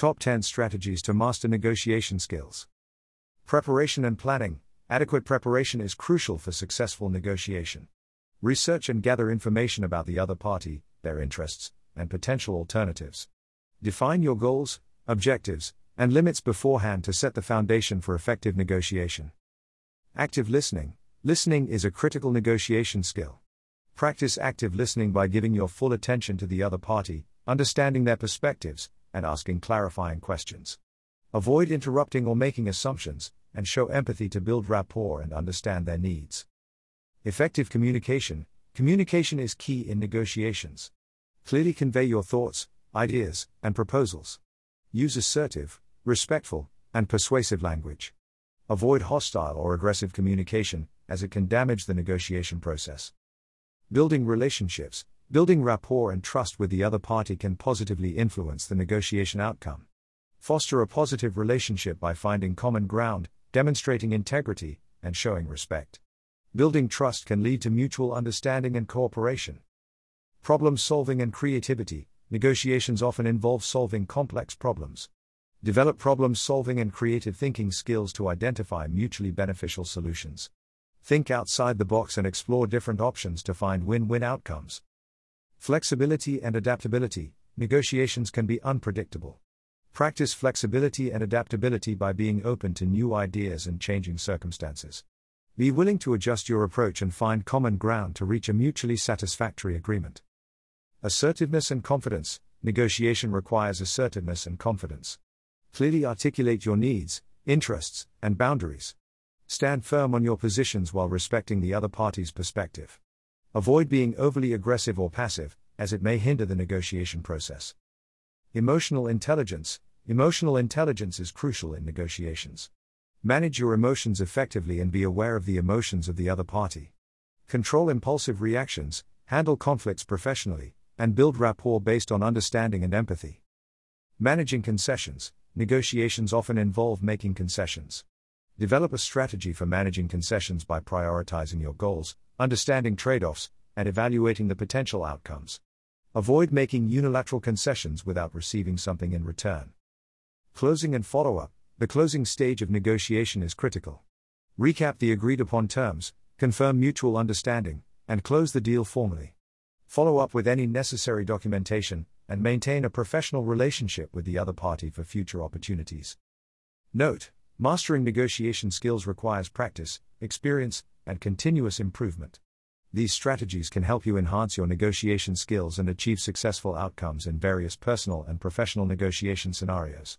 Top 10 Strategies to Master Negotiation Skills. Preparation and planning. Adequate preparation is crucial for successful negotiation. Research and gather information about the other party, their interests, and potential alternatives. Define your goals, objectives, and limits beforehand to set the foundation for effective negotiation. Active listening. Listening is a critical negotiation skill. Practice active listening by giving your full attention to the other party, understanding their perspectives, and asking clarifying questions. Avoid interrupting or making assumptions, and show empathy to build rapport and understand their needs. Effective communication Communication is key in negotiations. Clearly convey your thoughts, ideas, and proposals. Use assertive, respectful, and persuasive language. Avoid hostile or aggressive communication, as it can damage the negotiation process. Building relationships, building rapport and trust with the other party can positively influence the negotiation outcome. Foster a positive relationship by finding common ground, demonstrating integrity, and showing respect. Building trust can lead to mutual understanding and cooperation. Problem solving and creativity negotiations often involve solving complex problems. Develop problem solving and creative thinking skills to identify mutually beneficial solutions. Think outside the box and explore different options to find win win outcomes. Flexibility and adaptability negotiations can be unpredictable. Practice flexibility and adaptability by being open to new ideas and changing circumstances. Be willing to adjust your approach and find common ground to reach a mutually satisfactory agreement. Assertiveness and confidence negotiation requires assertiveness and confidence. Clearly articulate your needs, interests, and boundaries. Stand firm on your positions while respecting the other party's perspective. Avoid being overly aggressive or passive, as it may hinder the negotiation process. Emotional intelligence Emotional intelligence is crucial in negotiations. Manage your emotions effectively and be aware of the emotions of the other party. Control impulsive reactions, handle conflicts professionally, and build rapport based on understanding and empathy. Managing concessions Negotiations often involve making concessions. Develop a strategy for managing concessions by prioritizing your goals, understanding trade offs, and evaluating the potential outcomes. Avoid making unilateral concessions without receiving something in return. Closing and follow up the closing stage of negotiation is critical. Recap the agreed upon terms, confirm mutual understanding, and close the deal formally. Follow up with any necessary documentation, and maintain a professional relationship with the other party for future opportunities. Note Mastering negotiation skills requires practice, experience, and continuous improvement. These strategies can help you enhance your negotiation skills and achieve successful outcomes in various personal and professional negotiation scenarios.